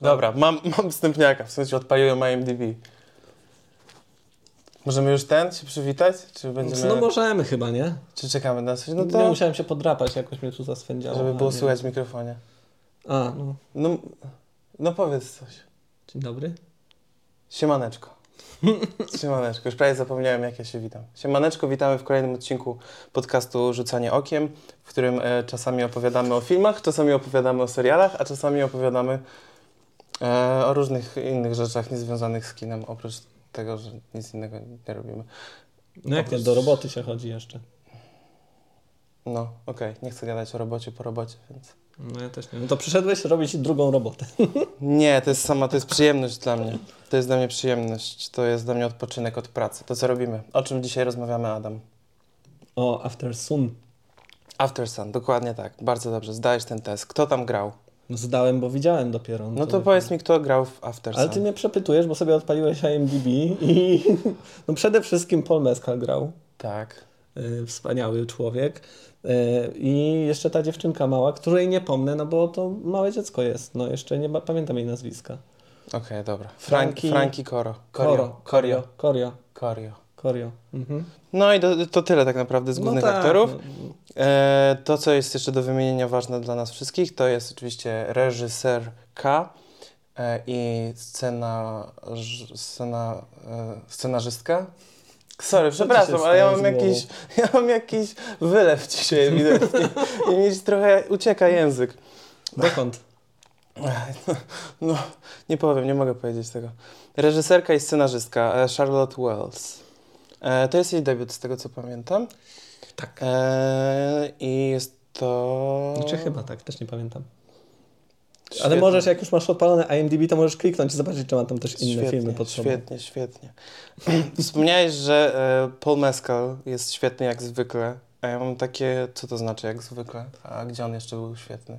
Dobra, mam, mam wstępniaka, w sensie odpaliłem IMDb. Możemy już ten się przywitać? Czy będziemy... No możemy chyba, nie? Czy czekamy na coś? No to, musiałem się podrapać, jakoś mnie tu zaswędziało. żeby było słychać w mikrofonie. A, no. No, no powiedz coś. Dzień dobry. Siemaneczko. Siemaneczko. Już prawie zapomniałem, jak ja się witam. Siemaneczko, witamy w kolejnym odcinku podcastu Rzucanie Okiem, w którym e, czasami opowiadamy o filmach, czasami opowiadamy o serialach, a czasami opowiadamy e, o różnych innych rzeczach niezwiązanych z kinem, oprócz tego, że nic innego nie robimy. No jak nie, do roboty się chodzi jeszcze. No, okej, nie chcę gadać o robocie po robocie, więc... No ja też nie. No to przyszedłeś robić drugą robotę. Nie, to jest sama, to jest przyjemność dla mnie. To jest dla mnie przyjemność, to jest dla mnie odpoczynek od pracy. To co robimy? O czym dzisiaj rozmawiamy, Adam? O, After Sun. After Sun, dokładnie tak. Bardzo dobrze, zdałeś ten test. Kto tam grał? No zdałem, bo widziałem dopiero. No to powiedz mi, kto grał w After Ale ty mnie przepytujesz, bo sobie odpaliłeś IMDb i no przede wszystkim Paul Mescal grał. Tak. Y, wspaniały człowiek. Y, I jeszcze ta dziewczynka mała, której nie pomnę, no bo to małe dziecko jest. No jeszcze nie pamiętam jej nazwiska. Okej, dobra. Franki- Franki Koro. Koro. Korio. Korio. Korio. Korio. Mhm. No i to, to tyle tak naprawdę z głównych tak, aktorów. no. E, to, co jest jeszcze do wymienienia ważne dla nas wszystkich, to jest oczywiście reżyserka e, i scena, scena, e, scenarzystka. Sorry, przepraszam, ale ja mam, jakiś, ja mam jakiś wylew dzisiaj ewidentnie i mi trochę ucieka język. Dokąd? No, no, nie powiem, nie mogę powiedzieć tego. Reżyserka i scenarzystka e, Charlotte Wells. E, to jest jej debiut, z tego co pamiętam. Tak. E, I jest to. Znaczy chyba tak, też nie pamiętam. Świetnie. Ale możesz, jak już masz odpalone IMDb, to możesz kliknąć i zobaczyć, czy ma tam też inne Świetnie, filmy pod sobą. Świetnie, świetnie. Wspomniałeś, że e, Paul Mescal jest świetny jak zwykle. A ja mam takie, co to znaczy jak zwykle? A gdzie on jeszcze był świetny?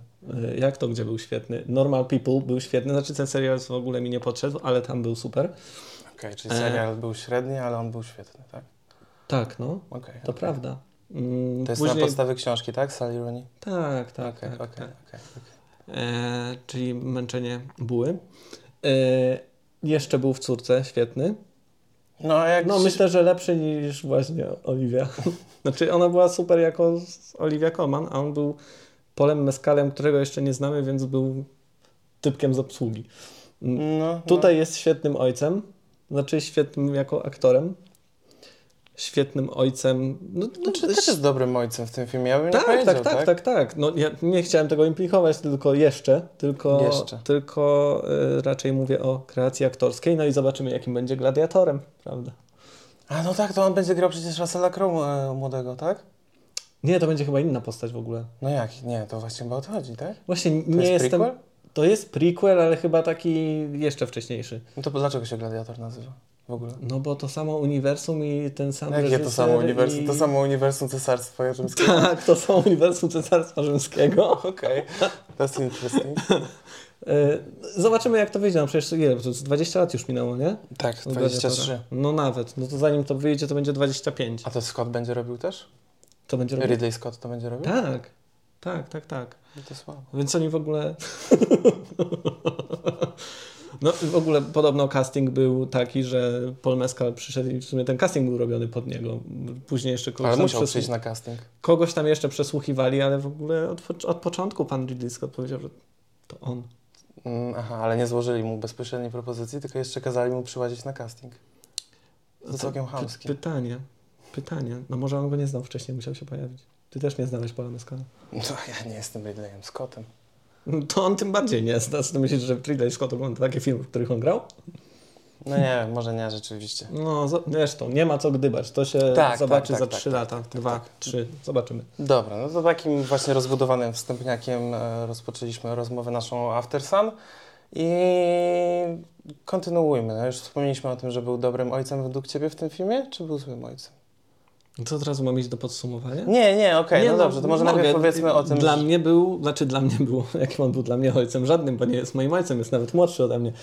Jak to, gdzie był świetny? Normal People był świetny, znaczy ten serial w ogóle mi nie podszedł, ale tam był super. Okej, czyli E. serial był średni, ale on był świetny, tak? Tak, no, Okej. to okej. prawda. Mm, To jest później... na podstawie książki, tak? Sally Rooney? Tak, tak, Okej, tak. okej, tak. E, czyli męczenie buły. E, jeszcze był w córce, świetny. No, jak No myślę, że lepszy niż właśnie Olivia. Znaczy ona była super jako Olivia Colman, a on był Polem Mescalem, którego jeszcze nie znamy, więc był typkiem z obsługi. Mm, No, Tutaj jest świetnym ojcem, znaczy świetnym jako aktorem. Świetnym ojcem. No, no. no, Czy też jest dobrym ojcem w tym filmie? Ja bym tak, powiedział, tak, tak, tak, tak. No, ja nie chciałem tego implikować, tylko jeszcze, tylko, Jeszcze. tylko y, raczej mówię o kreacji aktorskiej, no i zobaczymy, jakim będzie gladiatorem, prawda? A no tak, to on będzie grał przecież Russella Crowe e, młodego, tak? Nie, to będzie chyba inna postać w ogóle. No jak? Nie, to właśnie chyba o to chodzi, tak? Właśnie To nie jest jestem. prequel? To jest prequel, ale chyba taki jeszcze wcześniejszy. No to dlaczego się Gladiator nazywa w ogóle? No bo to samo uniwersum i ten sam Jakie to samo uniwersum? I... To samo uniwersum Cesarstwa Rzymskiego? Tak, to samo uniwersum Cesarstwa Rzymskiego. Okej, that's interesting. Y, Zobaczymy, jak to wyjdzie. No przecież ile? To jest 20 lat już minęło, nie? Tak, Od 23. Gladiatora. No nawet. No to zanim to wyjdzie, to będzie 25. A to Scott będzie robił też? To będzie robił? Ridley Scott to będzie robił? Tak, tak, tak, tak. No to słabo. Więc oni w ogóle. No w ogóle podobno casting był taki, że Paul Mescal przyszedł i w sumie ten casting był robiony pod niego. Później jeszcze kogoś Ale tam, musiał przyjść na casting. kogoś tam jeszcze przesłuchiwali, ale w ogóle od, od początku pan Ridley Scott powiedział, że to on. Mm, aha, ale nie złożyli mu bezpośredniej propozycji, tylko jeszcze kazali mu przyłazić na casting. To całkiem chamskie. Pytanie, pytanie. No może on go nie znał wcześniej, musiał się pojawić. Ty też nie znałeś Paula Mescala. No ja nie jestem Ridleyem Scottem. To on tym bardziej nie zna. Co ty myślisz, że Ridley Scott ogląda takie filmy, w których on grał? No nie wiem, może nie rzeczywiście. No zresztą, nie ma co gdybać. To się Tak, zobaczy tak, za tak, trzy tak, lata. tak, tak, Dwa, tak. trzy. Zobaczymy. Dobra, no to takim właśnie rozbudowanym wstępniakiem e, rozpoczęliśmy rozmowę naszą After Sun i kontynuujmy. No już wspomnieliśmy o tym, że był dobrym ojcem według Ciebie w tym filmie, czy był złym ojcem? To od razu mam iść do podsumowania? Nie, nie, okej, Nie, no dobrze, to może mogę. najpierw powiedzmy o tym, Dla że... mnie był, znaczy dla mnie był, jakim on był dla mnie ojcem, żadnym, bo nie jest moim ojcem, jest nawet młodszy ode mnie.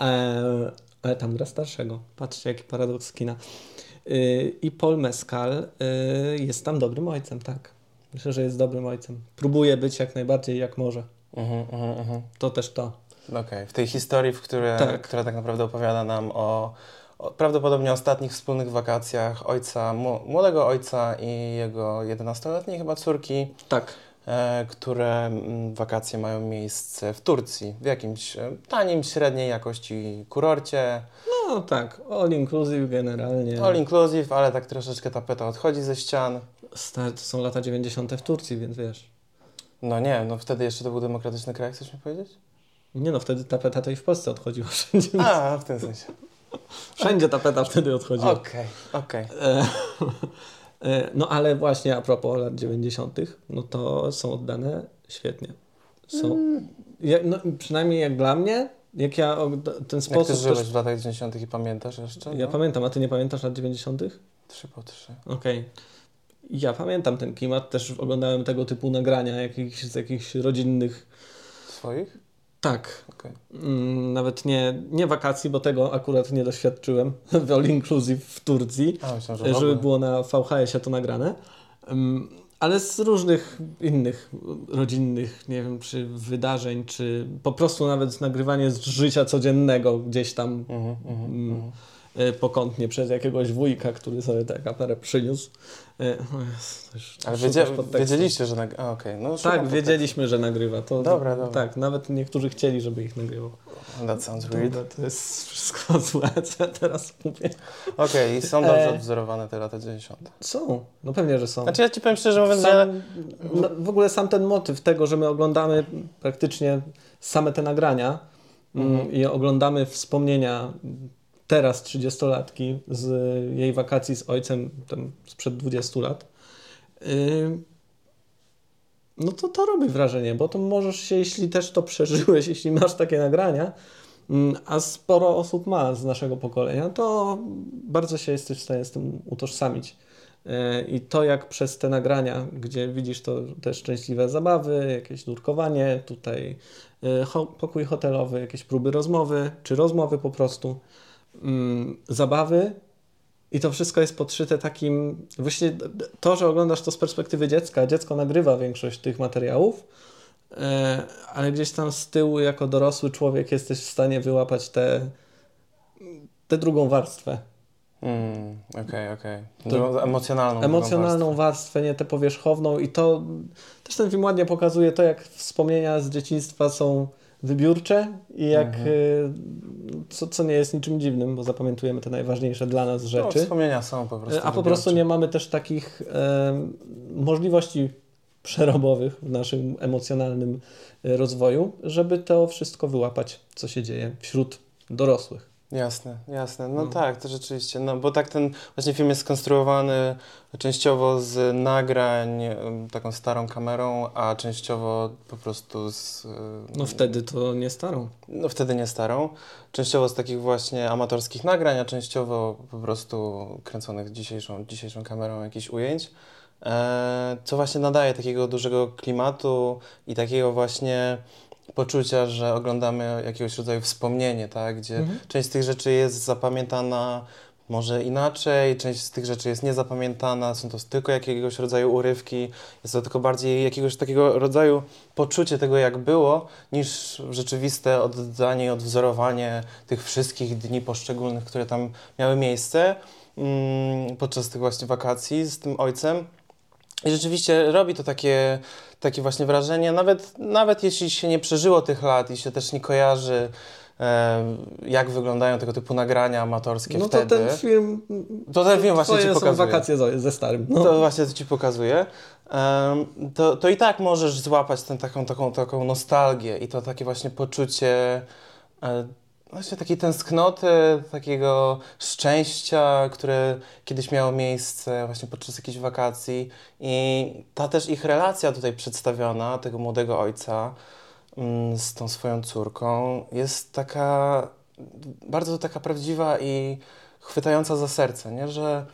E, ale tam gra starszego. Patrzcie, jaki paradoks kina. Y, I Paul Mescal y, jest tam dobrym ojcem, tak. Myślę, że jest dobrym ojcem. Próbuje być jak najbardziej jak może. Mhm, mhm, mhm. To też to. Okej, w tej historii, w które, Tak. która tak naprawdę opowiada nam o prawdopodobnie ostatnich wspólnych wakacjach ojca, młodego ojca i jego 11-letniej chyba córki, Tak. e, które mm, wakacje mają miejsce w Turcji, w jakimś e, tanim, średniej jakości kurorcie, No tak, all inclusive generalnie. all inclusive, ale tak troszeczkę tapeta odchodzi ze ścian. Stary, to są lata 90. w Turcji, więc wiesz. No nie, no wtedy jeszcze to był demokratyczny kraj, chcesz mi powiedzieć? Nie no, wtedy tapeta to i w Polsce odchodziła wszędzie. A, w tym sensie. Wszędzie tapeta wtedy odchodziła. Okej, okej. E, e, No ale właśnie a propos lat 90., no to są oddane świetnie. Są. Mm. No, przynajmniej jak dla mnie, jak ja ten Jak sposób. ty żyłeś też, w latach 90. i pamiętasz jeszcze? ja no? pamiętam, a ty nie pamiętasz lat 90.? Trzy po trzy. Okej. Ja pamiętam ten klimat, też oglądałem tego typu nagrania jakichś, z jakichś rodzinnych. Swoich? Tak, Okej. mm, nawet nie, nie wakacji, bo tego akurat nie doświadczyłem w All Inclusive w Turcji. A, myślałem, że żeby było na VHS-ie to nagrane. Ym, Ale z różnych innych rodzinnych, nie wiem, czy wydarzeń, czy po prostu nawet nagrywanie z życia codziennego gdzieś tam Mhm, mhm, Mm. mhm. Pokątnie przez jakiegoś wujka, który sobie tę kamerę przyniósł. O Jezu, to już Ale wiedzieliście, że... Nag... A, okej. No, Tak, wiedzieliśmy, że nagrywa. To, Dobra, dobra. Tak, nawet niektórzy chcieli, żeby ich nagrywał. That sounds weird. Dobra, to jest wszystko złe, co ja teraz mówię. Okej, i są dobrze E. odwzorowane te lata 90. Są, no pewnie, że są. Znaczy ja ci powiem szczerze mówiąc, że... Sam, no, w ogóle sam ten motyw tego, że my oglądamy praktycznie same te nagrania mm, Mhm. i oglądamy wspomnienia teraz 30-latki z jej wakacji z ojcem tam sprzed 20 lat. Yy, no to to robi wrażenie, bo to możesz się, jeśli też to przeżyłeś, jeśli masz takie nagrania, a sporo osób ma z naszego pokolenia, to bardzo się jesteś w stanie z tym utożsamić. E, I to, jak przez te nagrania, gdzie widzisz to te szczęśliwe zabawy, jakieś nurkowanie, tutaj ho pokój hotelowy, jakieś próby rozmowy, czy rozmowy po prostu, mm, zabawy, i to wszystko jest podszyte takim. Właśnie to, że oglądasz to z perspektywy dziecka, dziecko nagrywa większość tych materiałów, e, ale gdzieś tam z tyłu, jako dorosły człowiek, jesteś w stanie wyłapać tę tę drugą warstwę. Mm, Okej, okej. To- Drugą Emocjonalną. emocjonalną warstwę. warstwę, nie tę powierzchowną i to też ten film ładnie pokazuje to, jak wspomnienia z dzieciństwa są wybiórcze i jak, Mhm. y, co, co nie jest niczym dziwnym, bo zapamiętujemy te najważniejsze dla nas No, rzeczy. wspomnienia są po prostu A po prostu nie mamy też takich em, możliwości przerobowych w naszym emocjonalnym e, rozwoju, żeby to wszystko wyłapać, co się dzieje wśród dorosłych. Jasne, jasne. No, No. tak, to rzeczywiście. No bo tak ten właśnie film jest skonstruowany częściowo z nagrań taką starą kamerą, a częściowo po prostu z... No wtedy to nie starą. No wtedy nie starą. Częściowo z takich właśnie amatorskich nagrań, a częściowo po prostu kręconych dzisiejszą, dzisiejszą kamerą jakichś ujęć. E, co właśnie nadaje takiego dużego klimatu i takiego właśnie poczucia, że oglądamy jakiegoś rodzaju wspomnienie, tak? Gdzie Mhm. część z tych rzeczy jest zapamiętana może inaczej, część z tych rzeczy jest niezapamiętana, są to tylko jakiegoś rodzaju urywki, jest to tylko bardziej jakiegoś takiego rodzaju poczucie tego, jak było, niż rzeczywiste oddanie i odwzorowanie tych wszystkich dni poszczególnych, które tam miały miejsce mm, podczas tych właśnie wakacji z tym ojcem. I rzeczywiście robi to takie, takie właśnie wrażenie, nawet, nawet jeśli się nie przeżyło tych lat i się też nie kojarzy, e, jak wyglądają tego typu nagrania amatorskie No to wtedy. ten film. To ten film właśnie ci twoje są pokazuje. wakacje ze- starym. No. To właśnie to ci pokazuje. Em, to, to i tak możesz złapać tę taką, taką, taką nostalgię i to takie właśnie poczucie e, właśnie takiej tęsknoty, takiego szczęścia, które kiedyś miało miejsce właśnie podczas jakichś wakacji. I ta też ich relacja tutaj przedstawiona, tego młodego ojca mm, z tą swoją córką, jest taka bardzo taka prawdziwa i chwytająca za serce, nie? że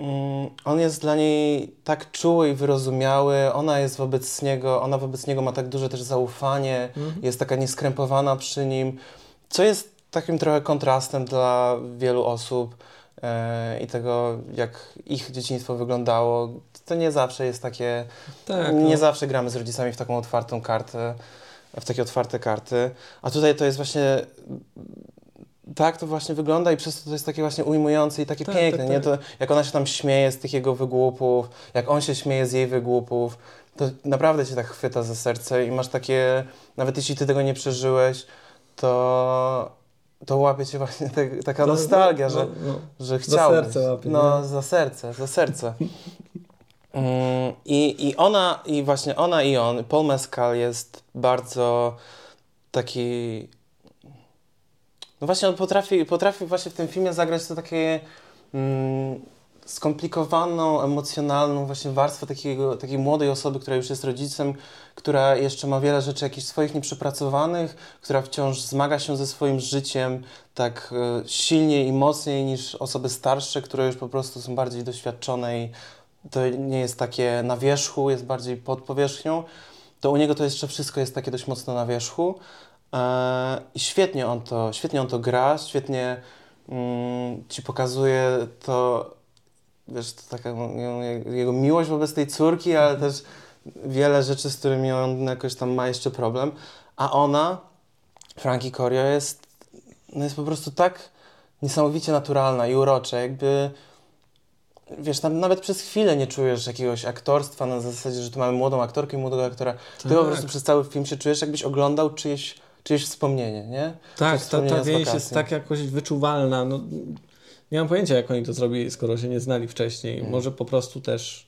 Mm, on jest dla niej tak czuły i wyrozumiały, ona jest wobec niego, ona wobec niego ma tak duże też zaufanie, Mhm. jest taka nieskrępowana przy nim, co jest takim trochę kontrastem dla wielu osób e, i tego, jak ich dzieciństwo wyglądało. To nie zawsze jest takie, Tak, nie no. zawsze gramy z rodzicami w taką otwartą kartę. w takie otwarte karty. A tutaj to jest właśnie tak to właśnie wygląda i przez to to jest takie właśnie ujmujące i takie Tak, piękne, tak, nie? tak. To jak ona się tam śmieje z tych jego wygłupów, jak on się śmieje z jej wygłupów, to naprawdę cię tak chwyta za serce i masz takie, nawet jeśli ty tego nie przeżyłeś, to, to łapie cię właśnie te, taka No, nostalgia, no, że, no. że chciałbyś. serce łapie, No, nie? za serce, za serce. Mm, I, I ona, i właśnie ona i on, Paul Mescal jest bardzo taki... No właśnie on potrafi, potrafi właśnie w tym filmie zagrać to takie mm, skomplikowaną, emocjonalną właśnie warstwę takiego, takiej młodej osoby, która już jest rodzicem, która jeszcze ma wiele rzeczy jakichś swoich nieprzepracowanych, która wciąż zmaga się ze swoim życiem tak e, silniej i mocniej niż osoby starsze, które już po prostu są bardziej doświadczone i to nie jest takie na wierzchu, jest bardziej pod powierzchnią, to u niego to jeszcze wszystko jest takie dość mocno na wierzchu. E, I świetnie on to, świetnie on to gra, świetnie mm, ci pokazuje to, wiesz, to taka jego miłość wobec tej córki, ale też wiele rzeczy, z którymi on jakoś tam ma jeszcze problem. A ona, Frankie Corio, jest, no jest po prostu tak niesamowicie naturalna i urocza, jakby wiesz, tam nawet przez chwilę nie czujesz jakiegoś aktorstwa na zasadzie, że tu mamy młodą aktorkę i młodego aktora. Ty po Tak. prostu przez cały film się czujesz, jakbyś oglądał czyjeś, czyjeś wspomnienie, nie? Tak, ta, ta więź jest tak jakoś wyczuwalna. No, nie mam pojęcia, jak oni to zrobili, skoro się nie znali wcześniej. Mm. Może po prostu też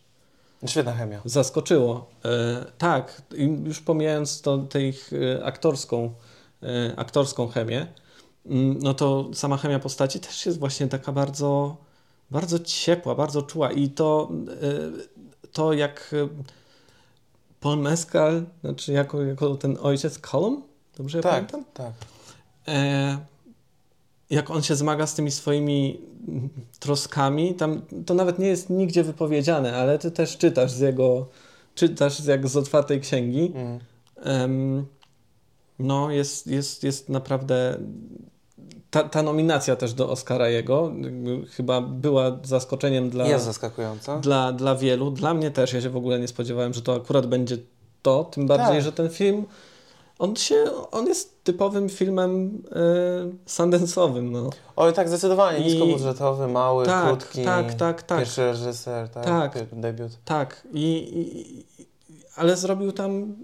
Świetna chemia. zaskoczyło. E, tak, już pomijając to, tę ich e, aktorską, e, aktorską chemię, mm, no to sama chemia postaci też jest właśnie taka bardzo, bardzo ciepła, bardzo czuła. I to, e, to jak e, Paul Mescal, znaczy jako, jako ten ojciec Colum, dobrze ja Tak, pamiętam? tak. e, jak on się zmaga z tymi swoimi troskami, tam to nawet nie jest nigdzie wypowiedziane, ale ty też czytasz z jego, czytasz jak z otwartej księgi. Mm. Em, no, jest, jest, jest naprawdę. Ta, ta nominacja też do Oscara jego chyba była zaskoczeniem dla, Jest zaskakująca. dla, dla wielu. Dla mnie też. Ja się w ogóle nie spodziewałem, że to akurat będzie to. Tym bardziej, Tak. że ten film. On, się, on jest typowym filmem y, Sundance'owym. No. Oj, tak, zdecydowanie. I- Niskobudżetowy, mały, Tak, krótki. tak, tak, tak. Pierwszy reżyser, tak. Tak. Debiut. Tak, i, i, ale zrobił tam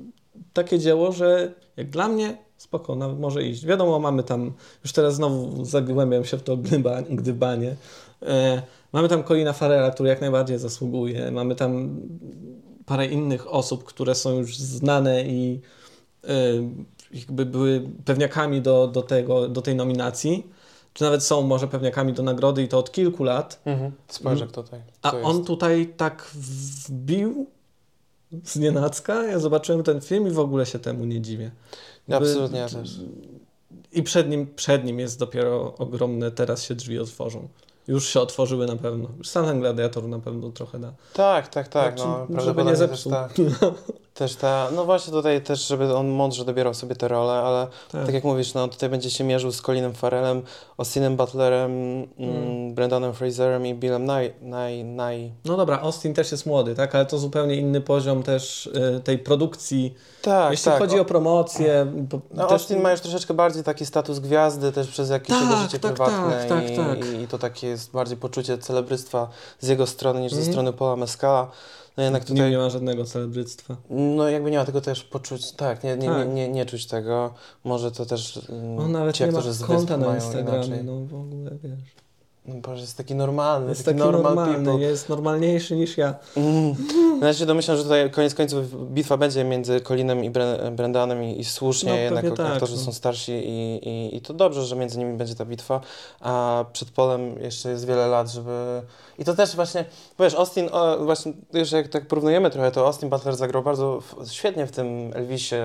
takie dzieło, że jak dla mnie spoko, nawet może iść. Wiadomo, mamy tam, już teraz znowu zagłębiam się w to gdyba, gdybanie. E, mamy tam Colina Farrella, który jak najbardziej zasługuje. Mamy tam parę innych osób, które są już znane i e, jakby były pewniakami do, do, tego, do tej nominacji. Czy nawet są może pewniakami do nagrody i to od kilku lat. Mhm. Spojrzę, tutaj. A kto on jest. tutaj tak wbił z nienacka. Ja zobaczyłem ten film i w ogóle się temu nie dziwię. Absolutnie, ja też. I przed nim, przed nim jest dopiero ogromne, teraz się drzwi otworzą. Już się otworzyły na pewno. Już sam ten gladiator na pewno trochę da. Tak, tak, tak. Znaczy, No, żeby nie też zepsuł. też ta, no właśnie tutaj też, żeby on mądrze dobierał sobie te role, ale Tak. tak jak mówisz, no tutaj będzie się mierzył z Colinem Farrellem, Austinem Butlerem, mm. Mm. Brendanem Fraserem i Billem Nye, Nye, Nye. No dobra, Austin też jest młody, tak? Ale to zupełnie inny poziom też y, tej produkcji. Tak, Jeśli tak. chodzi o promocję. No, też- Austin ma już troszeczkę bardziej taki status gwiazdy też przez jakieś Tak, jego życie tak, prywatne tak, tak, i, tak. I, to takie jest bardziej poczucie celebrystwa z jego strony niż ze Mhm. strony Paula Mescala. No jednak Nie, tutaj, nie ma żadnego celebryctwa. no jakby nie ma tego też poczuć, tak, nie, nie, Tak. Nie, nie, nie czuć tego. Może to też mm, On nawet ci nie ma konta na Instagramie, inaczej. no w ogóle wiesz. No Boże, jest taki normalny, Jest taki, taki normal normalny, people. jest normalniejszy niż ja. Mm. No ja się domyślam, że tutaj koniec końców bitwa będzie między Colinem i Bre- Brendanem i, i słusznie, No, jednak tak, aktorzy no. są starsi i, i, i to dobrze, że między nimi będzie ta bitwa, a przed Polem jeszcze jest wiele lat, żeby... I to też właśnie, wiesz, Austin, o, właśnie, już jak tak porównujemy trochę, to Austin Butler zagrał bardzo w, świetnie w tym Elvisie,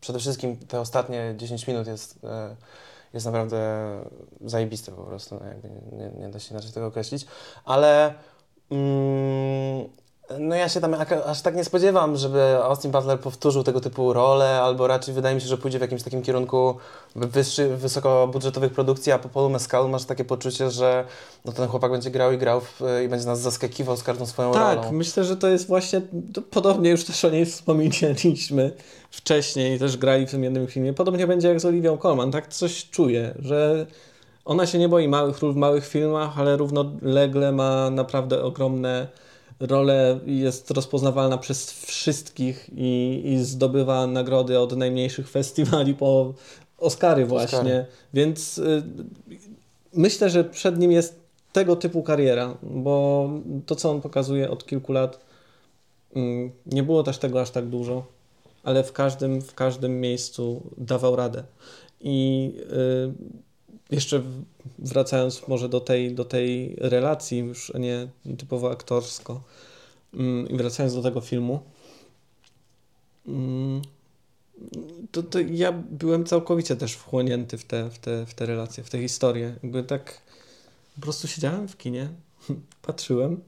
przede wszystkim te ostatnie 10 minut jest... E, jest naprawdę zajebiste po prostu, no jakby nie, nie da się inaczej tego określić, ale mm, No ja się tam aż tak nie spodziewam, żeby Austin Butler powtórzył tego typu rolę, albo raczej wydaje mi się, że pójdzie w jakimś takim kierunku wyższy, wysokobudżetowych produkcji, a po Polu Mescalu masz takie poczucie, że no ten chłopak będzie grał i grał w, i będzie nas zaskakiwał z każdą swoją Tak, rolą. myślę, że to jest właśnie, to podobnie już też o niej wspomnieliśmy wcześniej, też grali w tym jednym filmie, podobnie będzie jak z Oliwią Colman, tak coś czuję, że ona się nie boi małych ról w małych filmach, ale równolegle ma naprawdę ogromne role i jest rozpoznawalna przez wszystkich i, i zdobywa nagrody od najmniejszych festiwali po Oscary właśnie. Oscary. Więc y, myślę, że przed nim jest tego typu kariera, bo to, co on pokazuje od kilku lat, mm, nie było też tego aż tak dużo, ale w każdym, w każdym miejscu dawał radę. I y, jeszcze wracając może do tej, do tej relacji, już nie typowo aktorsko, mm, i wracając do tego filmu, mm, to, to ja byłem całkowicie też wchłonięty w te, w, te, w te relacje, w te historie. Jakby tak po prostu siedziałem w kinie, patrzyłem,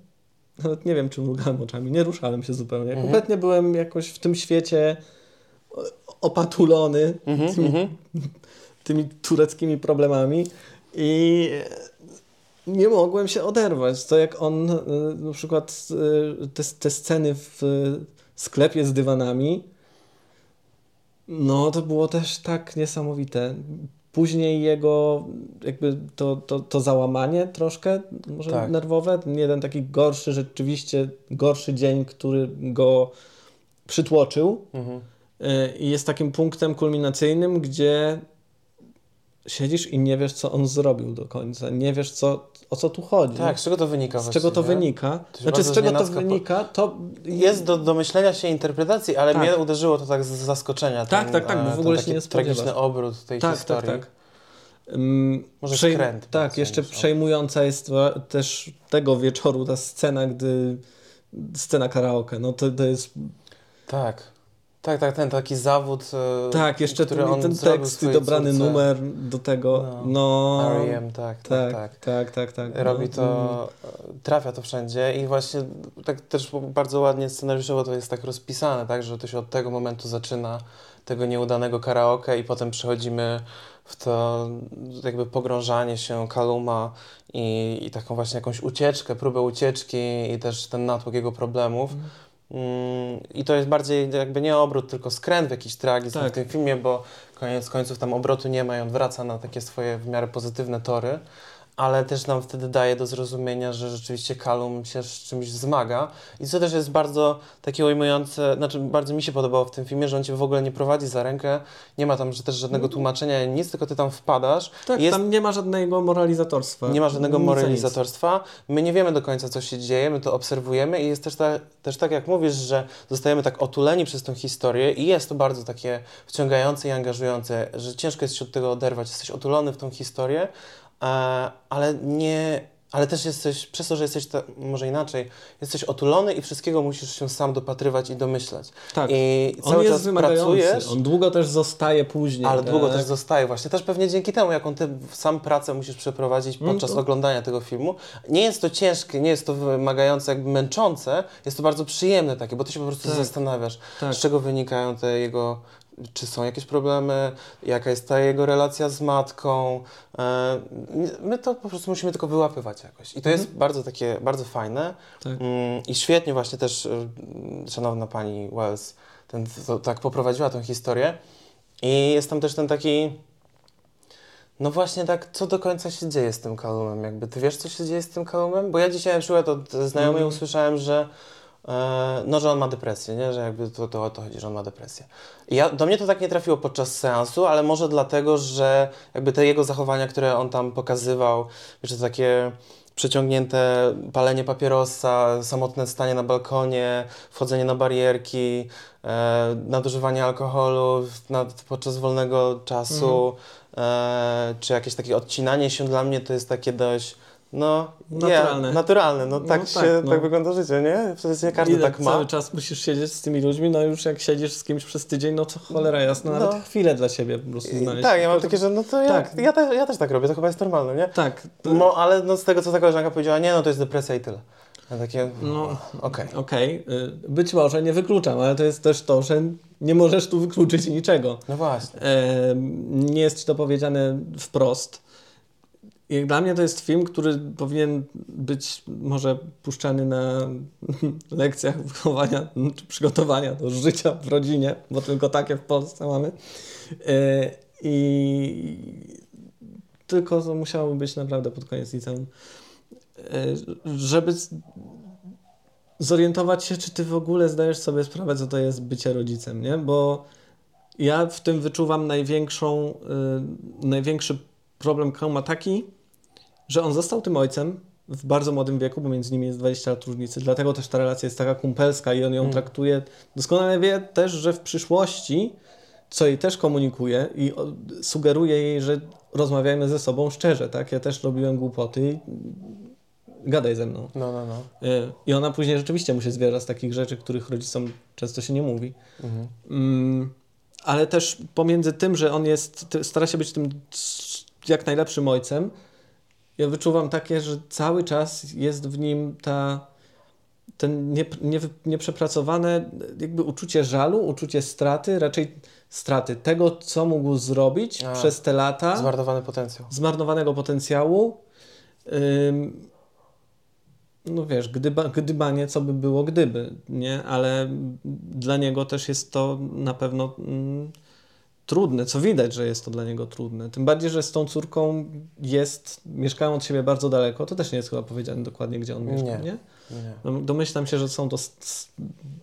nawet nie wiem, czy mrugałem oczami, nie ruszałem się zupełnie. Mhm. Kompletnie byłem jakoś w tym świecie opatulony Mhm, tymi, mhm. Tymi tureckimi problemami i nie mogłem się oderwać. To jak on y, na przykład y, te, te sceny w sklepie z dywanami, no to było też tak niesamowite. Później jego jakby to, to, to załamanie troszkę może Tak. nerwowe, jeden taki gorszy, rzeczywiście gorszy dzień, który go przytłoczył. Mhm. Y, I jest takim punktem kulminacyjnym, gdzie siedzisz i nie wiesz, co on zrobił do końca. Nie wiesz, co, o co tu chodzi. Tak, z czego to wynika z czego to wynika. To Znaczy, z czego to wynika, to Jest do, do myślenia się interpretacji, ale Tak. mnie uderzyło to tak z zaskoczenia. Tak, ten, tak, tak, bo w e, ogóle ten się nie spodziewasz. tragiczny obrót tej tak, tak, historii. tak. Ym, Może przej- skręt Tak, jeszcze on. przejmująca jest też tego wieczoru ta scena, gdy scena karaoke, no to, to jest Tak. Tak, tak, ten taki zawód, e, tak, jeszcze który ten, ten tekst i dobrany córce. numer do tego, No. no, R.E.M., tak, tak, tak. tak, tak, tak. Robi no, to, e, trafia to wszędzie i właśnie tak też bardzo ładnie scenariuszowo to jest tak rozpisane, tak, że to się od tego momentu zaczyna, tego nieudanego karaoke i potem przechodzimy w to jakby pogrążanie się Kaluma i, i taką właśnie jakąś ucieczkę, próbę ucieczki i też ten natłok jego problemów. Mm, I to jest bardziej jakby nie obrót, tylko skręt w jakiś tragizm Tak. w tym filmie, bo koniec końców tam obrotu nie ma i on wraca na takie swoje w miarę pozytywne tory, ale też nam wtedy daje do zrozumienia, że rzeczywiście Kalum się z czymś zmaga i co też jest bardzo takie ujmujące, znaczy bardzo mi się podobało w tym filmie, że on cię w ogóle nie prowadzi za rękę, nie ma tam że też żadnego tłumaczenia, nic, tylko ty tam wpadasz Tak, jest tam nie ma żadnego moralizatorstwa. nie ma żadnego moralizatorstwa. My nie wiemy do końca, co się dzieje, my to obserwujemy i jest też, ta, też tak, jak mówisz, że zostajemy tak otuleni przez tą historię i jest to bardzo takie wciągające i angażujące, że ciężko jest się od tego oderwać. Jesteś otulony w tą historię, ale nie... Ale też jesteś, przez to, że jesteś, ta, może inaczej, jesteś otulony i wszystkiego musisz się sam dopatrywać i domyślać. Tak. I On cały jest czas wymagający. pracujesz. On długo też zostaje później. Ale długo tak? też zostaje właśnie. Też pewnie dzięki temu, jaką ty sam pracę musisz przeprowadzić Mm, podczas to- oglądania tego filmu. Nie jest to ciężkie, nie jest to wymagające, jakby męczące, jest to bardzo przyjemne takie, bo ty się po prostu Tak. zastanawiasz, Tak. z czego wynikają te jego, czy są jakieś problemy, jaka jest ta jego relacja z matką. E, My to po prostu musimy tylko wyłapywać jakoś. I to jest bardzo takie, bardzo fajne. Tak. Mm, I świetnie właśnie też y, szanowna pani Wells ten, to, tak poprowadziła tą historię. I jest tam też ten taki. No właśnie tak, co do końca się dzieje z tym Kalumem? Jakby ty wiesz, co się dzieje z tym Kalumem? Bo ja dzisiaj na przykład od znajomej Mm. usłyszałem, że e, no, że on ma depresję, nie? Że jakby to, to o to chodzi, że on ma depresję. I ja, do mnie to tak nie trafiło podczas seansu, ale może dlatego, że jakby te jego zachowania, które on tam pokazywał, że takie przeciągnięte palenie papierosa, samotne stanie na balkonie, wchodzenie na barierki, e, nadużywanie alkoholu w- na, podczas wolnego czasu, e, czy jakieś takie odcinanie się dla mnie to jest takie dość no, Naturalne. Naturalne, no No tak tak, się, no. tak wygląda życie, nie? Przecież nie każdy Ile tak ma. cały czas musisz siedzieć z tymi ludźmi, no już jak siedzisz z kimś przez tydzień, no to cholera jasna, No. nawet chwilę dla siebie po prostu znaleźć. Tak, ja mam takie, że no to ja, Tak. ja, te, ja też tak robię, to chyba jest normalne, nie? Tak, to- No, ale no, z tego, co ta koleżanka powiedziała, nie, no to jest depresja i tyle. A takie, No, okej. Okej, y, być może nie wykluczam, ale to jest też to, że nie możesz tu wykluczyć niczego. No właśnie. E, nie jest ci to powiedziane wprost. I dla mnie to jest film, który powinien być może puszczany na lekcjach wychowania czy przygotowania do życia w rodzinie, bo tylko takie w Polsce mamy. E, I tylko to musiało być naprawdę pod koniec liceum. E, żeby zorientować się, czy ty w ogóle zdajesz sobie sprawę, co to jest bycie rodzicem, nie? Bo ja w tym wyczuwam największą, y, największy problem, który ma taki, że on został tym ojcem w bardzo młodym wieku, bo między nimi jest 20 lat różnicy, dlatego też ta relacja jest taka kumpelska i on ją Mm. traktuje, doskonale wie też, że w przyszłości, co jej też komunikuje i sugeruje jej, że rozmawiajmy ze sobą szczerze, tak? Ja też robiłem głupoty, gadaj ze mną. No, no, no. Y, I ona później rzeczywiście mu się zbiera z takich rzeczy, których rodzicom często się nie mówi. Mhm. Mm, ale też pomiędzy tym, że on jest, stara się być tym jak najlepszym ojcem, ja wyczuwam takie, że cały czas jest w nim ta, ten nie, nie, nieprzepracowane jakby uczucie żalu, uczucie straty, raczej straty tego, co mógł zrobić A, przez te lata Zmarnowany potencjał. zmarnowanego potencjału. Ym, no wiesz, gdyba, gdybanie, co by było gdyby, nie? Ale dla niego też jest to na pewno mm, trudne, co widać, że jest to dla niego trudne. Tym bardziej, że z tą córką jest, mieszkają od siebie bardzo daleko, to też nie jest chyba powiedziane dokładnie, gdzie on mieszka, Nie. nie? Nie. No, domyślam się, że są to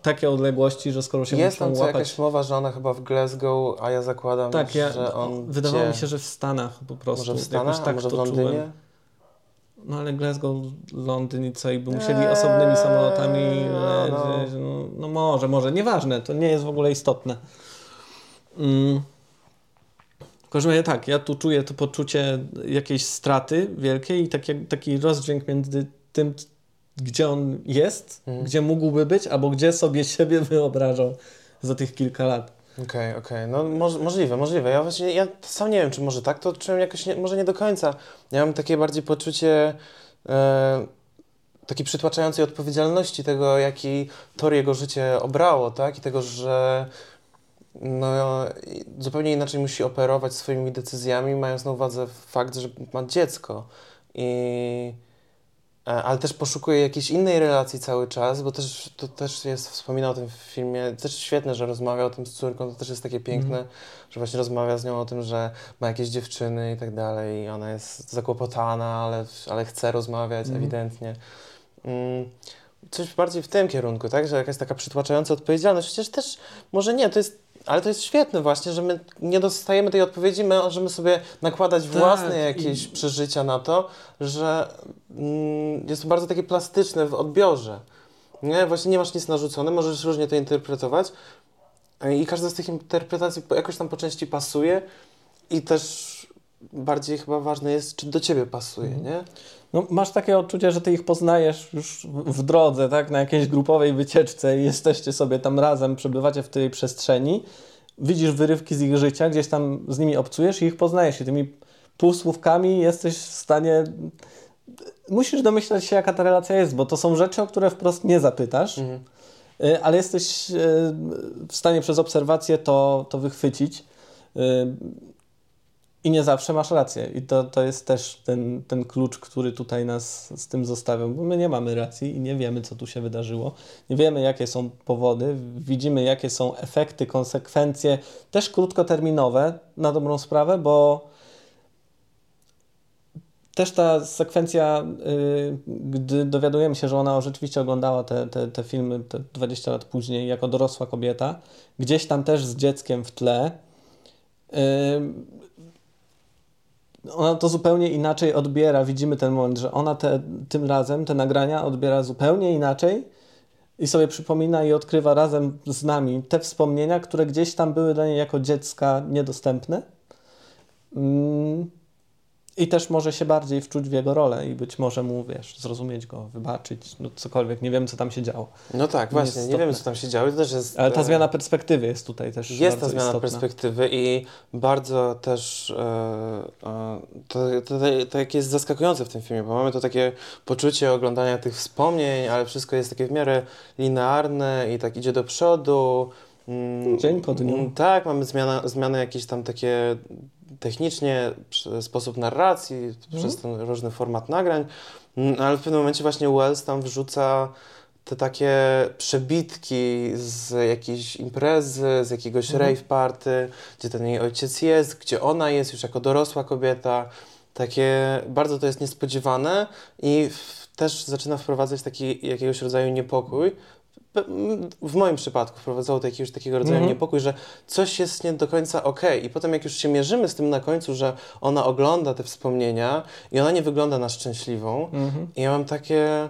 takie odległości, że skoro się Jest muszą tam co łapać... jakaś mowa, że ona chyba w Glasgow, a ja zakładam, Tak, ja, że on wydawało gdzie? mi się, że w Stanach po prostu. Może w Stanach, tak może w to Londynie? Czułem. No ale Glasgow, Londyn i co, i by musieli Eee, osobnymi samolotami no, lecieć. No, no może, może, nieważne, to nie jest w ogóle istotne. Mm. W każdym razie tak, ja tu czuję to poczucie jakiejś straty wielkiej i taki, taki rozdźwięk między tym, gdzie on jest, Mhm. gdzie mógłby być, albo gdzie sobie siebie wyobrażał za tych kilka lat. Okej, okej, no moż, możliwe, możliwe. Ja właśnie, ja sam nie wiem, czy może tak to odczułem jakoś, nie, może nie do końca. Ja mam takie bardziej poczucie e, takiej przytłaczającej odpowiedzialności tego, jaki tor jego życie obrało, tak? I tego, że no, zupełnie inaczej musi operować swoimi decyzjami, mając na uwadze fakt, że ma dziecko. I, e, ale też poszukuje jakiejś innej relacji cały czas, bo też to też jest, wspominał o tym w filmie, też świetne, że rozmawia o tym z córką, to też jest takie piękne, że właśnie rozmawia z nią o tym, że ma jakieś dziewczyny i tak dalej i ona jest zakłopotana, ale, ale chce rozmawiać Mhm. ewidentnie. Mm, coś bardziej w tym kierunku, tak, że jakaś taka przytłaczająca odpowiedzialność, chociaż też może nie, to jest ale to jest świetne właśnie, że my nie dostajemy tej odpowiedzi, my możemy sobie nakładać Tak, własne i- jakieś przeżycia na to, że mm, jest to bardzo takie plastyczne w odbiorze. Nie? Właśnie nie masz nic narzucone, możesz różnie to interpretować i każda z tych interpretacji jakoś tam po części pasuje i też bardziej chyba ważne jest, czy do ciebie pasuje, Mhm. nie? No, masz takie odczucie, że ty ich poznajesz już w drodze, tak, na jakiejś grupowej wycieczce i jesteście sobie tam razem, przebywacie w tej przestrzeni, widzisz wyrywki z ich życia, gdzieś tam z nimi obcujesz i ich poznajesz i tymi półsłówkami jesteś w stanie... Musisz domyślać się, jaka ta relacja jest, bo to są rzeczy, o które wprost nie zapytasz, Mhm. y, ale jesteś y, w stanie przez obserwację to, to wychwycić. I nie zawsze masz rację. I to, to jest też ten, ten klucz, który tutaj nas z tym zostawią, bo my nie mamy racji i nie wiemy, co tu się wydarzyło. Nie wiemy, jakie są powody, widzimy, jakie są efekty, konsekwencje, też krótkoterminowe, na dobrą sprawę, bo też ta sekwencja, y, gdy dowiadujemy się, że ona rzeczywiście oglądała te, te, te filmy te 20 lat później jako dorosła kobieta, gdzieś tam też z dzieckiem w tle, y, ona to zupełnie inaczej odbiera. Widzimy ten moment, że ona te, tym razem te nagrania odbiera zupełnie inaczej i sobie przypomina i odkrywa razem z nami te wspomnienia, które gdzieś tam były dla niej jako dziecka niedostępne. Mm, I też może się bardziej wczuć w jego rolę i być może mu, wiesz, zrozumieć go, wybaczyć, no cokolwiek. Nie wiem, co tam się działo. No tak, Nie właśnie, nie wiemy, co tam się działo. To też jest, Ale ta e, zmiana perspektywy jest tutaj też Jest ta zmiana istotna. perspektywy i bardzo też e, e, to, to, to, to jakie jest zaskakujące w tym filmie, bo mamy to takie poczucie oglądania tych wspomnień, ale wszystko jest takie w miarę linearne i tak idzie do przodu. Mm, Dzień po dniu. Mm, tak, mamy zmiana, zmiany jakieś tam takie technicznie, sposób narracji, mm. przez ten różny format nagrań, mm, ale w pewnym momencie właśnie Wells tam wrzuca te takie przebitki z jakiejś imprezy, z jakiegoś mhm. rave party, gdzie ten jej ojciec jest, gdzie ona jest już jako dorosła kobieta. Takie bardzo to jest niespodziewane i w, też zaczyna wprowadzać taki jakiegoś rodzaju niepokój. W moim przypadku wprowadzało to jakiegoś takiego rodzaju mhm. niepokój, że coś jest nie do końca ok. I potem, jak już się mierzymy z tym na końcu, że ona ogląda te wspomnienia i ona nie wygląda na szczęśliwą, mhm. i ja mam takie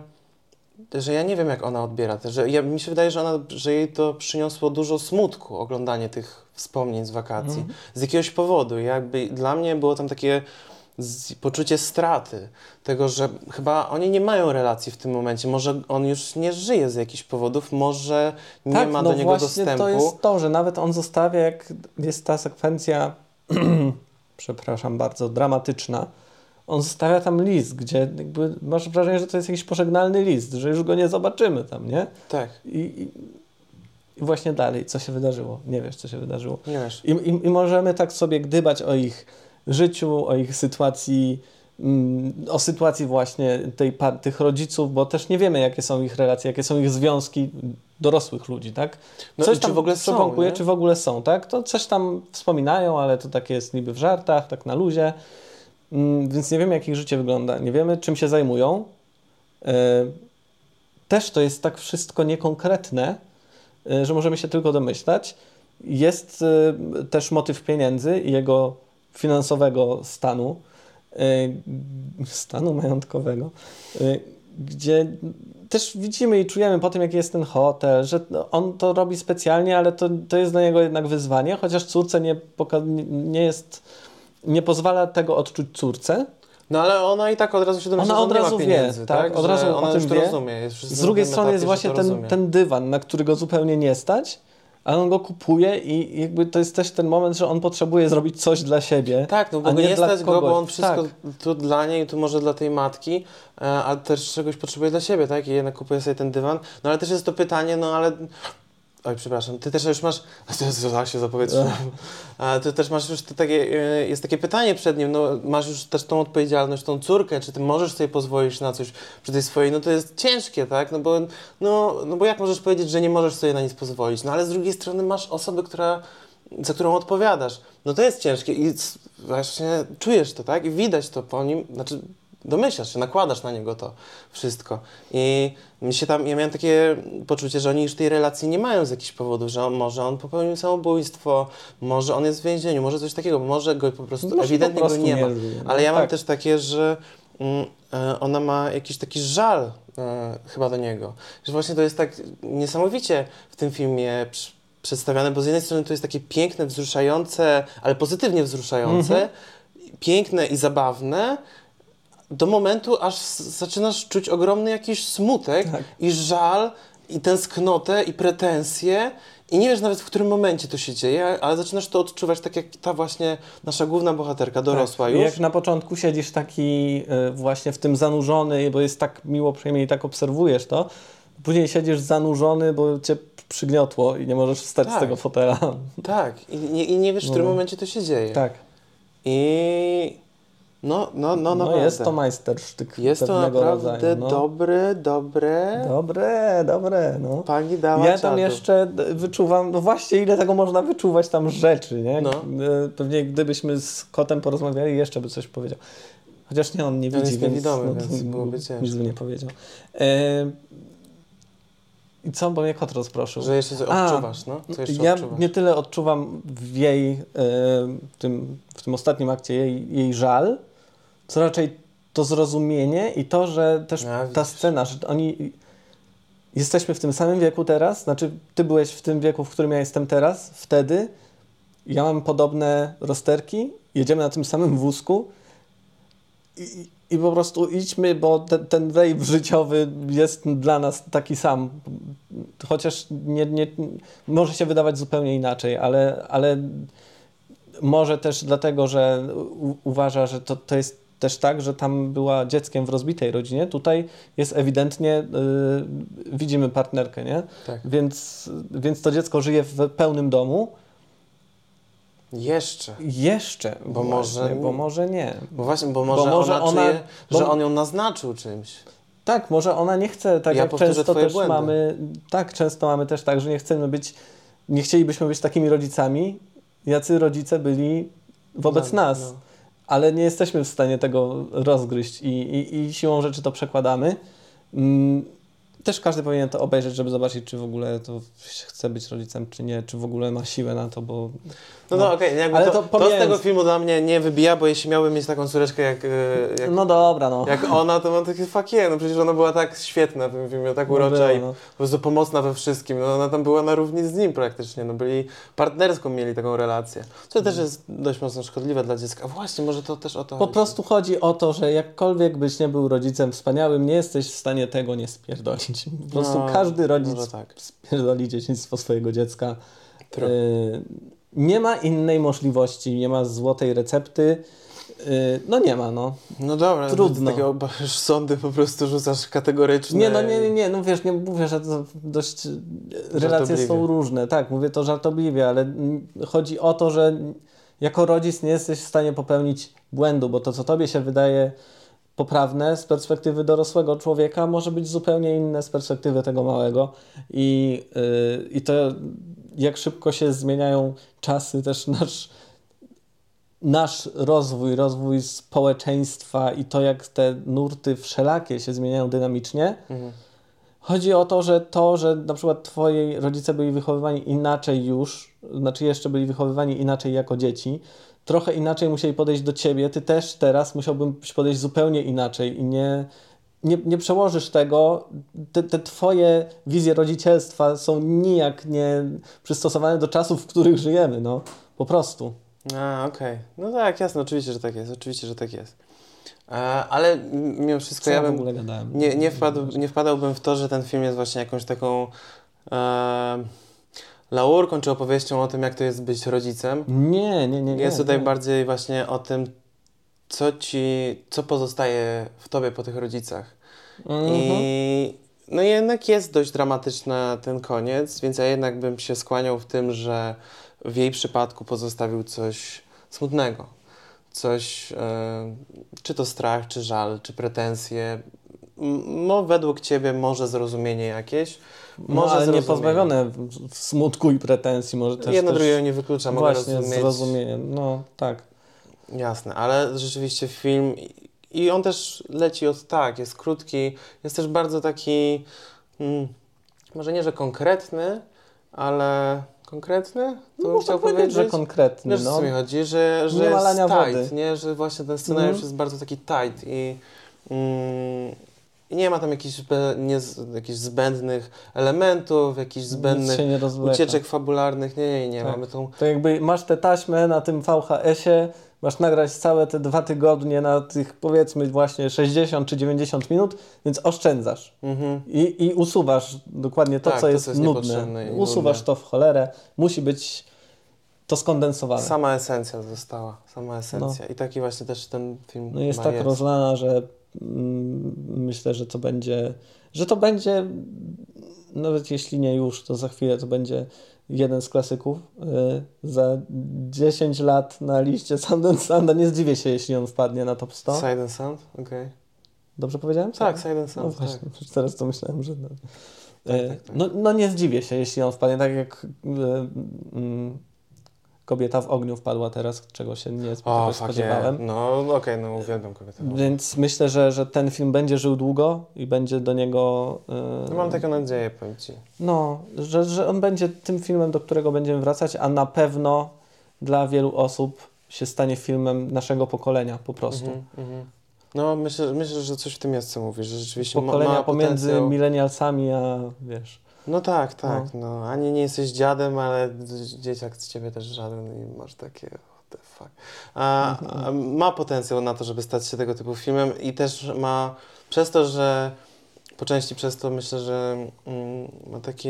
że ja nie wiem, jak ona odbiera to, że ja, mi się wydaje, że, ona, że jej to przyniosło dużo smutku, oglądanie tych wspomnień z wakacji, mm. z jakiegoś powodu. Jakby dla mnie było tam takie poczucie straty, tego, że chyba oni nie mają relacji w tym momencie, może on już nie żyje z jakichś powodów, może nie tak, ma no do niego dostępu. to jest to, że nawet on zostawia, jak jest ta sekwencja, przepraszam bardzo, dramatyczna, on zostawia tam list, gdzie masz wrażenie, że to jest jakiś pożegnalny list, że już go nie zobaczymy tam, nie? Tak. I, i, i właśnie dalej, co się wydarzyło? Nie wiesz, co się wydarzyło. Nie wiesz. I, i, i możemy tak sobie gdybać o ich życiu, o ich sytuacji, mm, o sytuacji właśnie tej, tych rodziców, bo też nie wiemy, jakie są ich relacje, jakie są ich związki dorosłych ludzi, tak? No coś tam w ogóle są, czy w ogóle są, tak? To coś tam wspominają, ale to takie jest niby w żartach, tak na luzie. Mm, więc nie wiemy, jak ich życie wygląda, nie wiemy, czym się zajmują. E, też to jest tak wszystko niekonkretne, e, że możemy się tylko domyślać. Jest e, też motyw pieniędzy i jego finansowego stanu, stanu majątkowego, gdzie też widzimy i czujemy po tym, jaki jest ten hotel, że on to robi specjalnie, ale to, to jest dla niego jednak wyzwanie, chociaż córce nie, nie jest nie pozwala tego odczuć córce. No ale ona i tak od razu się domyśla, ona od razu wie, tak? tak? Od razu ona o tym wie. rozumie. Z drugiej strony jest właśnie ten, ten dywan, na który go zupełnie nie stać, ale on go kupuje i jakby to jest też ten moment, że on potrzebuje zrobić coś dla siebie. Tak, no bo nie, nie stać go, bo on wszystko tak. tu dla niej, tu może dla tej matki, e, a też czegoś potrzebuje dla siebie, tak? I jednak kupuje sobie ten dywan. No ale też jest to pytanie, no ale Oj, przepraszam, ty też już masz. To się zapowietrzyłem. Ty też masz już takie. E, jest takie pytanie przed nim. No, masz już też tą odpowiedzialność, tą córkę, czy ty możesz sobie pozwolić na coś przy tej swojej. No to jest ciężkie, tak? No bo, no, no bo jak możesz powiedzieć, że nie możesz sobie na nic pozwolić? No ale z drugiej strony masz osobę, która, za którą odpowiadasz. No to jest ciężkie i właśnie czujesz to, tak? I widać to po nim. Znaczy, domyślasz się, nakładasz na niego to wszystko. I mi się tam, ja miałem takie poczucie, że oni już tej relacji nie mają z jakichś powodów, że on, może on popełnił samobójstwo, może on jest w więzieniu, może coś takiego, może go po prostu, może ewidentnie po prostu go nie, nie ma. No Ale ja tak. mam też takie, że mm, e, ona ma jakiś taki żal e, chyba do niego. Że właśnie to jest tak niesamowicie w tym filmie przedstawiane, bo z jednej strony to jest takie piękne, wzruszające, ale pozytywnie wzruszające, mm -hmm. piękne i zabawne, do momentu, aż zaczynasz czuć ogromny jakiś smutek tak. i żal, i tęsknotę, i pretensje. I nie wiesz nawet, w którym momencie to się dzieje, ale zaczynasz to odczuwać tak jak ta właśnie nasza główna bohaterka, dorosła tak. już. Jak na początku siedzisz taki y, właśnie w tym zanurzony, bo jest tak miło, przyjemnie i tak obserwujesz to, później siedzisz zanurzony, bo cię przygniotło i nie możesz wstać tak. z tego fotela. Tak, I nie, i nie wiesz, w którym no. momencie to się dzieje. Tak. I no, no, no, no jest to majstersztyk Jest to naprawdę rodzaju, no. dobre, dobre. Dobre, dobre, no. Pani dała Ja tam czadu. jeszcze wyczuwam, no właśnie ile tego można wyczuwać tam rzeczy, nie? No. E, pewnie gdybyśmy z kotem porozmawiali, jeszcze by coś powiedział. Chociaż nie, on nie widzi, jest więc, niewidomy, no, więc byłoby ciężko. Nic by nie powiedział. E, i co, bo mnie kot rozproszył. Że jeszcze coś odczuwasz, no? Co jeszcze ja odczuwasz? nie tyle odczuwam w jej, e, w, tym, w tym ostatnim akcie jej, jej żal, co raczej to zrozumienie i to, że też ja, ta scena, że oni jesteśmy w tym samym wieku teraz, znaczy ty byłeś w tym wieku, w którym ja jestem teraz, wtedy ja mam podobne rozterki, jedziemy na tym samym wózku i, i po prostu idźmy, bo te, ten wave życiowy jest dla nas taki sam. Chociaż nie, nie, może się wydawać zupełnie inaczej, ale, ale może też dlatego, że u, uważa, że to, to jest też tak, że tam była dzieckiem w rozbitej rodzinie. Tutaj jest ewidentnie, y, widzimy partnerkę, nie? Tak. Więc, więc to dziecko żyje w pełnym domu. Jeszcze. Jeszcze. Bo właśnie, może- Bo może nie. Bo właśnie, bo może, Bo może ona, ona- czuje, że bo- on ją naznaczył czymś. Tak, może ona nie chce, tak Ja jak często też błędy. mamy, tak, często mamy też tak, że nie chcemy być, nie chcielibyśmy być takimi rodzicami, jacy rodzice byli wobec No, nas. no. Ale nie jesteśmy w stanie tego rozgryźć i, i, i siłą rzeczy to przekładamy. Mm, też każdy powinien to obejrzeć, żeby zobaczyć, czy w ogóle to chce być rodzicem, czy nie, czy w ogóle ma siłę na to, bo No, No. no okej, jakby Ale to, to to, z tego filmu dla mnie nie wybija, bo jeśli miałbym mieć taką córeczkę jak, e, jak, no dobra, no. jak ona, to mam takie fuck yeah, no przecież ona była tak świetna w tym filmie, tak No urocza było, i no. po prostu pomocna we wszystkim. No, ona tam była na równi z nim praktycznie, no byli partnerską mieli taką relację. Co też jest dość mocno szkodliwe dla dziecka. Właśnie, może to też o to Po chodzi. prostu chodzi o to, że jakkolwiek byś nie był rodzicem wspaniałym, nie jesteś w stanie tego nie spierdolić. Po prostu No, każdy rodzic tak. spierdoli dzieciństwo swojego dziecka. Y, nie ma innej możliwości, nie ma złotej recepty. Y, no nie ma, no. No dobra, Trudno. Takie oba, już sądy po prostu rzucasz kategoryczne. Nie, no nie, nie, nie, no wiesz, nie mówię, że to dość relacje są różne, tak, mówię to żartobliwie, ale chodzi o to, że jako rodzic nie jesteś w stanie popełnić błędu, bo to, co tobie się wydaje poprawne z perspektywy dorosłego człowieka, może być zupełnie inne z perspektywy tego małego i, yy, i to jak szybko się zmieniają czasy, też nasz nasz rozwój, rozwój społeczeństwa i to, jak te nurty wszelakie się zmieniają dynamicznie, Mhm. Chodzi o to, że to, że na przykład twoi rodzice byli wychowywani inaczej już, znaczy jeszcze byli wychowywani inaczej jako dzieci, trochę inaczej musieli podejść do ciebie, ty też teraz musiałbyś podejść zupełnie inaczej i nie, nie, nie przełożysz tego, te, te twoje wizje rodzicielstwa są nijak nie przystosowane do czasów, w których żyjemy, no, po prostu. A, okej. No tak, jasne, oczywiście, że tak jest, oczywiście, że tak jest. Ale mimo wszystko Co ja bym ogóle gadałem? nie, nie, wpadł, nie wpadałbym w to, że ten film jest właśnie jakąś taką e, laurką czy opowieścią o tym, jak to jest być rodzicem. Nie, nie, nie. nie Jest tutaj nie. bardziej właśnie o tym, co ci, co pozostaje w tobie po tych rodzicach. Mhm. I no jednak jest dość dramatyczny ten koniec, więc ja jednak bym się skłaniał w tym, że w jej przypadku pozostawił coś smutnego. Coś, e, czy to strach, czy żal, czy pretensje. No według ciebie może zrozumienie jakieś. No, Może ale nie pozbawione smutku i pretensji, może też Jedno też drugiego nie wyklucza, mogę właśnie rozumieć. zrozumienie. No tak. Jasne, ale rzeczywiście film i on też leci od tak, jest krótki, jest też bardzo taki, mm, może nie, że konkretny, ale konkretny? To bym No, chciał można powiedzieć, że powiedzieć. konkretny. Wiesz, no. co mi chodzi, że, że Nie jest tight, wody. nie? Że właśnie ten scenariusz Mhm. jest bardzo taki tight i, mm, i nie ma tam jakichś, nie, jakichś zbędnych elementów, jakichś zbędnych ucieczek fabularnych. Nie, nie, nie. Tak. Mamy tą To jakby masz tę taśmę na tym VHS-ie, masz nagrać całe te dwa tygodnie na tych powiedzmy właśnie 60 czy 90 minut, więc oszczędzasz. mhm. I, i usuwasz dokładnie to, Tak, co to, jest co jest nudne. Usuwasz nudne. to w cholerę. Musi być to skondensowane. Sama esencja została, sama esencja. I taki właśnie też ten film No jest tak rozlana, że myślę, że to będzie, że to będzie, nawet jeśli nie już, to za chwilę to będzie jeden z klasyków. Y, za 10 lat na liście Sundance Nie zdziwię się, jeśli on wpadnie na top 100. Silent Sound? Okej. Dobrze powiedziałem? Tak, Silent No Sound, tak. właśnie, teraz to myślałem, że... No. Tak, E, tak, tak. No, no nie zdziwię się, jeśli on wpadnie, tak jak e, mm, Kobieta w ogniu wpadła teraz, czego się nie O, spodziewałem. yeah. No okej, no uwielbiam kobietę. Więc myślę, że, że ten film będzie żył długo i będzie do niego. No, mam taką nadzieję, powiem Ci. No, że, że on będzie tym filmem, do którego będziemy wracać, a na pewno dla wielu osób się stanie filmem naszego pokolenia po prostu. Mhm, mhm. No myślę, myślę, że coś w tym jest, co mówisz, że rzeczywiście ma, Pokolenia ma pomiędzy potencjał. milenialsami, a wiesz. No tak, tak. No. Ani nie jesteś dziadem, ale dzieciak z ciebie też żaden i masz takie what the fuck. A, Mhm. a ma potencjał na to, żeby stać się tego typu filmem i też ma przez to, że po części przez to myślę, że mm, ma taki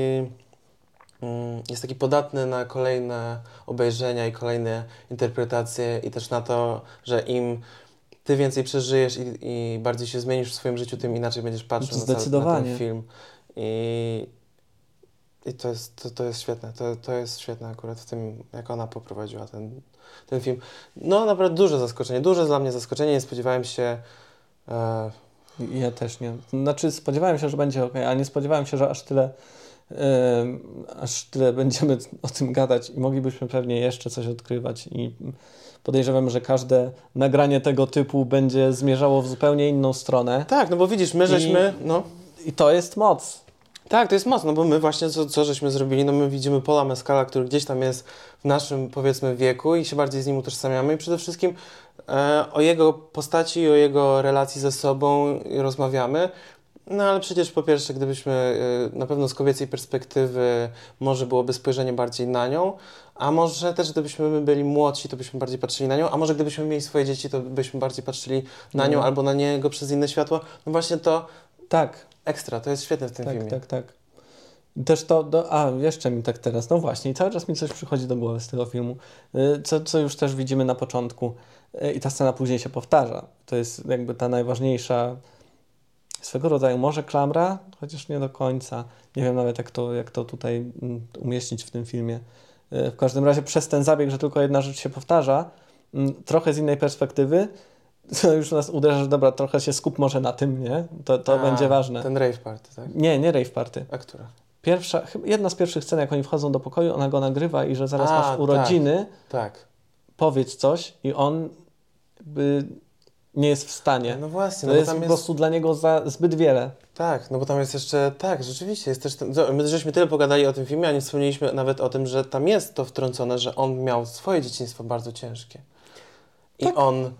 mm, jest taki podatny na kolejne obejrzenia i kolejne interpretacje i też na to, że im ty więcej przeżyjesz i, i bardziej się zmienisz w swoim życiu, tym inaczej będziesz patrzył na, cały, na Zdecydowanie. ten film. I, i to, jest, to, to jest świetne. To, to jest świetne akurat w tym, jak ona poprowadziła ten, ten film. No naprawdę duże zaskoczenie, duże dla mnie zaskoczenie. Nie spodziewałem się... E, Ja też nie. Znaczy spodziewałem się, że będzie ok, ale nie spodziewałem się, że aż tyle em, aż tyle będziemy o tym gadać i moglibyśmy pewnie jeszcze coś odkrywać i podejrzewam, że każde nagranie tego typu będzie zmierzało w zupełnie inną stronę tak, no bo widzisz, my żeśmy... No, i to jest moc. Tak, to jest mocno, bo my właśnie co, co żeśmy zrobili, no my widzimy Pola Mescala, który gdzieś tam jest w naszym powiedzmy wieku i się bardziej z nim utożsamiamy i przede wszystkim e, o jego postaci i o jego relacji ze sobą rozmawiamy. No ale przecież po pierwsze, gdybyśmy e, na pewno z kobiecej perspektywy może byłoby spojrzenie bardziej na nią, a może też gdybyśmy my byli młodsi, to byśmy bardziej patrzyli na nią, a może gdybyśmy mieli swoje dzieci, to byśmy bardziej patrzyli na nią No. albo na niego przez inne światło. No właśnie to Tak, ekstra, to jest świetne w tym tak, filmie. tak, tak. Też to, do, a jeszcze mi tak teraz, no właśnie, cały czas mi coś przychodzi do głowy z tego filmu, y, co, co już też widzimy na początku y, i ta scena później się powtarza. To jest jakby ta najważniejsza swego rodzaju może klamra, chociaż nie do końca. Nie wiem nawet jak to, jak to tutaj mm, umieścić w tym filmie. Y, W każdym razie przez ten zabieg, że tylko jedna rzecz się powtarza, mm, trochę z innej perspektywy, to już nas uderza, że dobra, trochę się skup może na tym, nie? To, to A, będzie ważne. Ten rave party, tak? Nie, nie rave party. A która? Pierwsza, jedna z pierwszych scen, jak oni wchodzą do pokoju, ona go nagrywa i że zaraz A, masz tak. urodziny, Tak. powiedz coś i on jakby nie jest w stanie. No właśnie, to no jest tam po jest... prostu dla niego za, zbyt wiele. Tak, no bo tam jest jeszcze... Tak, rzeczywiście, jest też ten... My żeśmy tyle pogadali o tym filmie, a nie wspomnieliśmy nawet o tym, że tam jest to wtrącone, że on miał swoje dzieciństwo bardzo ciężkie. I Tak. on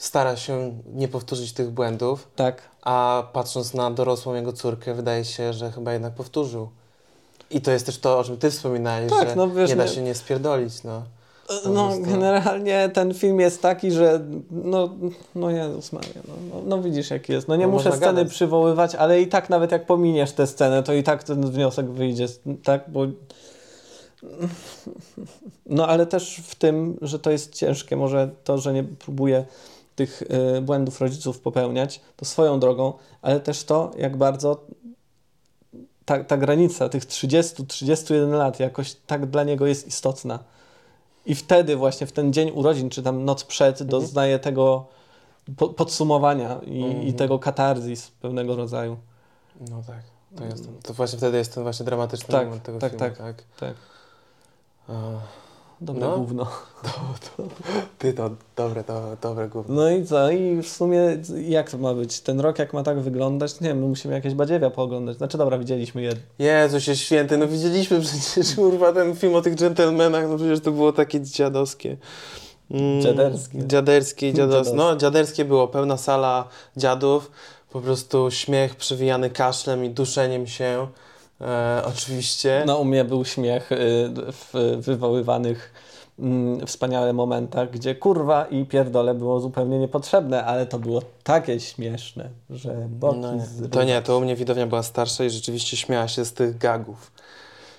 stara się nie powtórzyć tych błędów, Tak. a patrząc na dorosłą jego córkę, wydaje się, że chyba jednak powtórzył. I to jest też to, o czym ty wspominałeś, Tak, że no wiesz, nie da się nie spierdolić, no. No, generalnie ten film jest taki, że no, no Jezus Maria, no, no, no widzisz jak jest. No nie No muszę sceny gadać. przywoływać, ale i tak nawet jak pominiesz tę scenę, to i tak ten wniosek wyjdzie, tak? Bo... No ale też w tym, że to jest ciężkie, może to, że nie próbuję tych y, błędów rodziców popełniać, to swoją drogą, ale też to, jak bardzo ta, ta granica tych 30-31 lat jakoś tak dla niego jest istotna. I wtedy właśnie, w ten dzień urodzin, czy tam noc przed, Mhm. doznaje tego po, podsumowania i, i Mhm. tego katarzis pewnego rodzaju. No tak, to jest To właśnie wtedy jest ten właśnie dramatyczny Tak, moment tego tak, filmu, tak. tak? Tak. A, Dobre No. gówno. ty to, dobre, to, dobre gówno. No i co? I w sumie jak to ma być? Ten rok jak ma tak wyglądać? Nie wiem, my musimy jakieś badziewia pooglądać. Znaczy dobra, widzieliśmy je. Jezusie święty, no widzieliśmy przecież kurwa ten film o tych dżentelmenach, no przecież to było takie dziadowskie. Mm, Dziaderskie. Dziaderskie. Dziadowskie. No dziaderskie było, pełna sala dziadów, po prostu śmiech przewijany kaszlem i duszeniem się, e, oczywiście. No u mnie był śmiech y, w wywoływanych mm, wspaniałych momentach, gdzie kurwa i pierdole było zupełnie niepotrzebne, ale to było takie śmieszne, że boki No nie. To nie, to u mnie widownia była starsza i rzeczywiście śmiała się z tych gagów.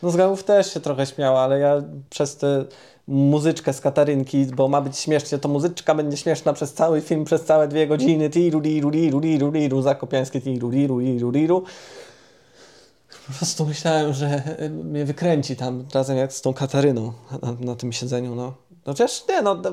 No z gałów też się trochę śmiała, ale ja przez tę muzyczkę z Katarynki, bo ma być śmiesznie, to muzyczka będzie śmieszna przez cały film, przez całe dwie godziny. Tiru, liru, liru, liru, liru, zakopiańskie tiru, liru, liru, liru. Po prostu myślałem, że y, mnie wykręci tam razem jak z tą Kataryną na, na tym siedzeniu, no. No chociaż nie, no d-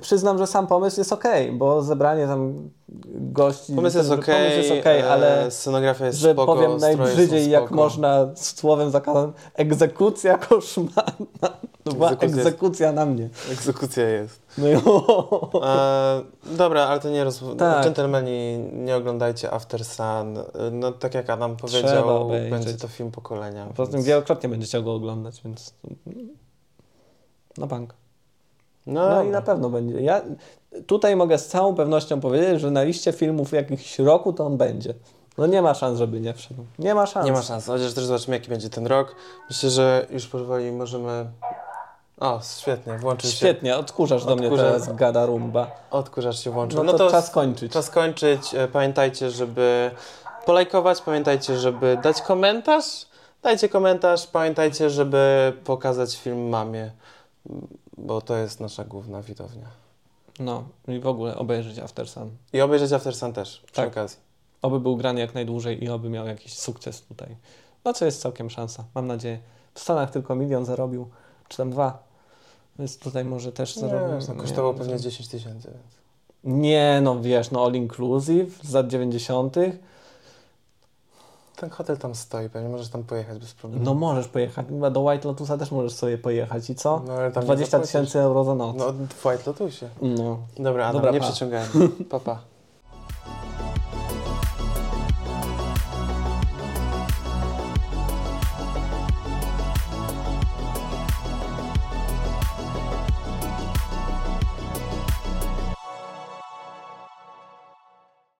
przyznam, że sam pomysł jest okej, bo zebranie tam gości... Pomysł jest okej, pomysł jest okej, e, ale scenografia jest że spoko, powiem najbrzydziej jak spoko. można słowem zakazanym, egzekucja koszmarna. To była Egzekucja egzekucja na mnie. Egzekucja jest. No i E, dobra, ale to nie roz... Tak. Dżentelmeni, nie oglądajcie After Sun. E, No tak jak Adam powiedział, będzie to film pokolenia. Poza tym więc- wielokrotnie będzie chciał go oglądać, więc na bank. No, No i na pewno będzie. Ja tutaj mogę z całą pewnością powiedzieć, że na liście filmów jakichś roku to on będzie. No nie ma szans, żeby nie wszedł. Nie ma szans. nie ma szans. Chociaż też zobaczymy, jaki będzie ten rok. Myślę, że już powoli możemy... O, świetnie, włączył się. Świetnie, odkurzasz do mnie Odkurza- teraz gada rumba. Odkurzacz się włączył. No to czas kończyć. Czas kończyć. E, Pamiętajcie, żeby polajkować, pamiętajcie, żeby dać komentarz Dajcie komentarz, pamiętajcie, żeby pokazać film mamie, bo to jest nasza główna widownia. No i w ogóle obejrzeć After Sun. I obejrzeć After Sun też, przy Tak. okazji. Oby był grany jak najdłużej i oby miał jakiś sukces tutaj. No co jest całkiem szansa, mam nadzieję. W Stanach tylko milion zarobił, czy tam dwa. Więc tutaj może też zarobił. Nie, no, kosztowało pewnie 10 tysięcy. więc. Nie, no wiesz, no all inclusive z lat 90. Ten hotel tam stoi, pewnie możesz tam pojechać bez problemu. No możesz pojechać, do White Lotusa też możesz sobie pojechać i co? No, ale tam nie 20 zapłacisz. tysięcy euro za noc. No w White Lotusie. No. Dobra, Adam, Dobra, nie pa. przeciągajmy. Pa, pa.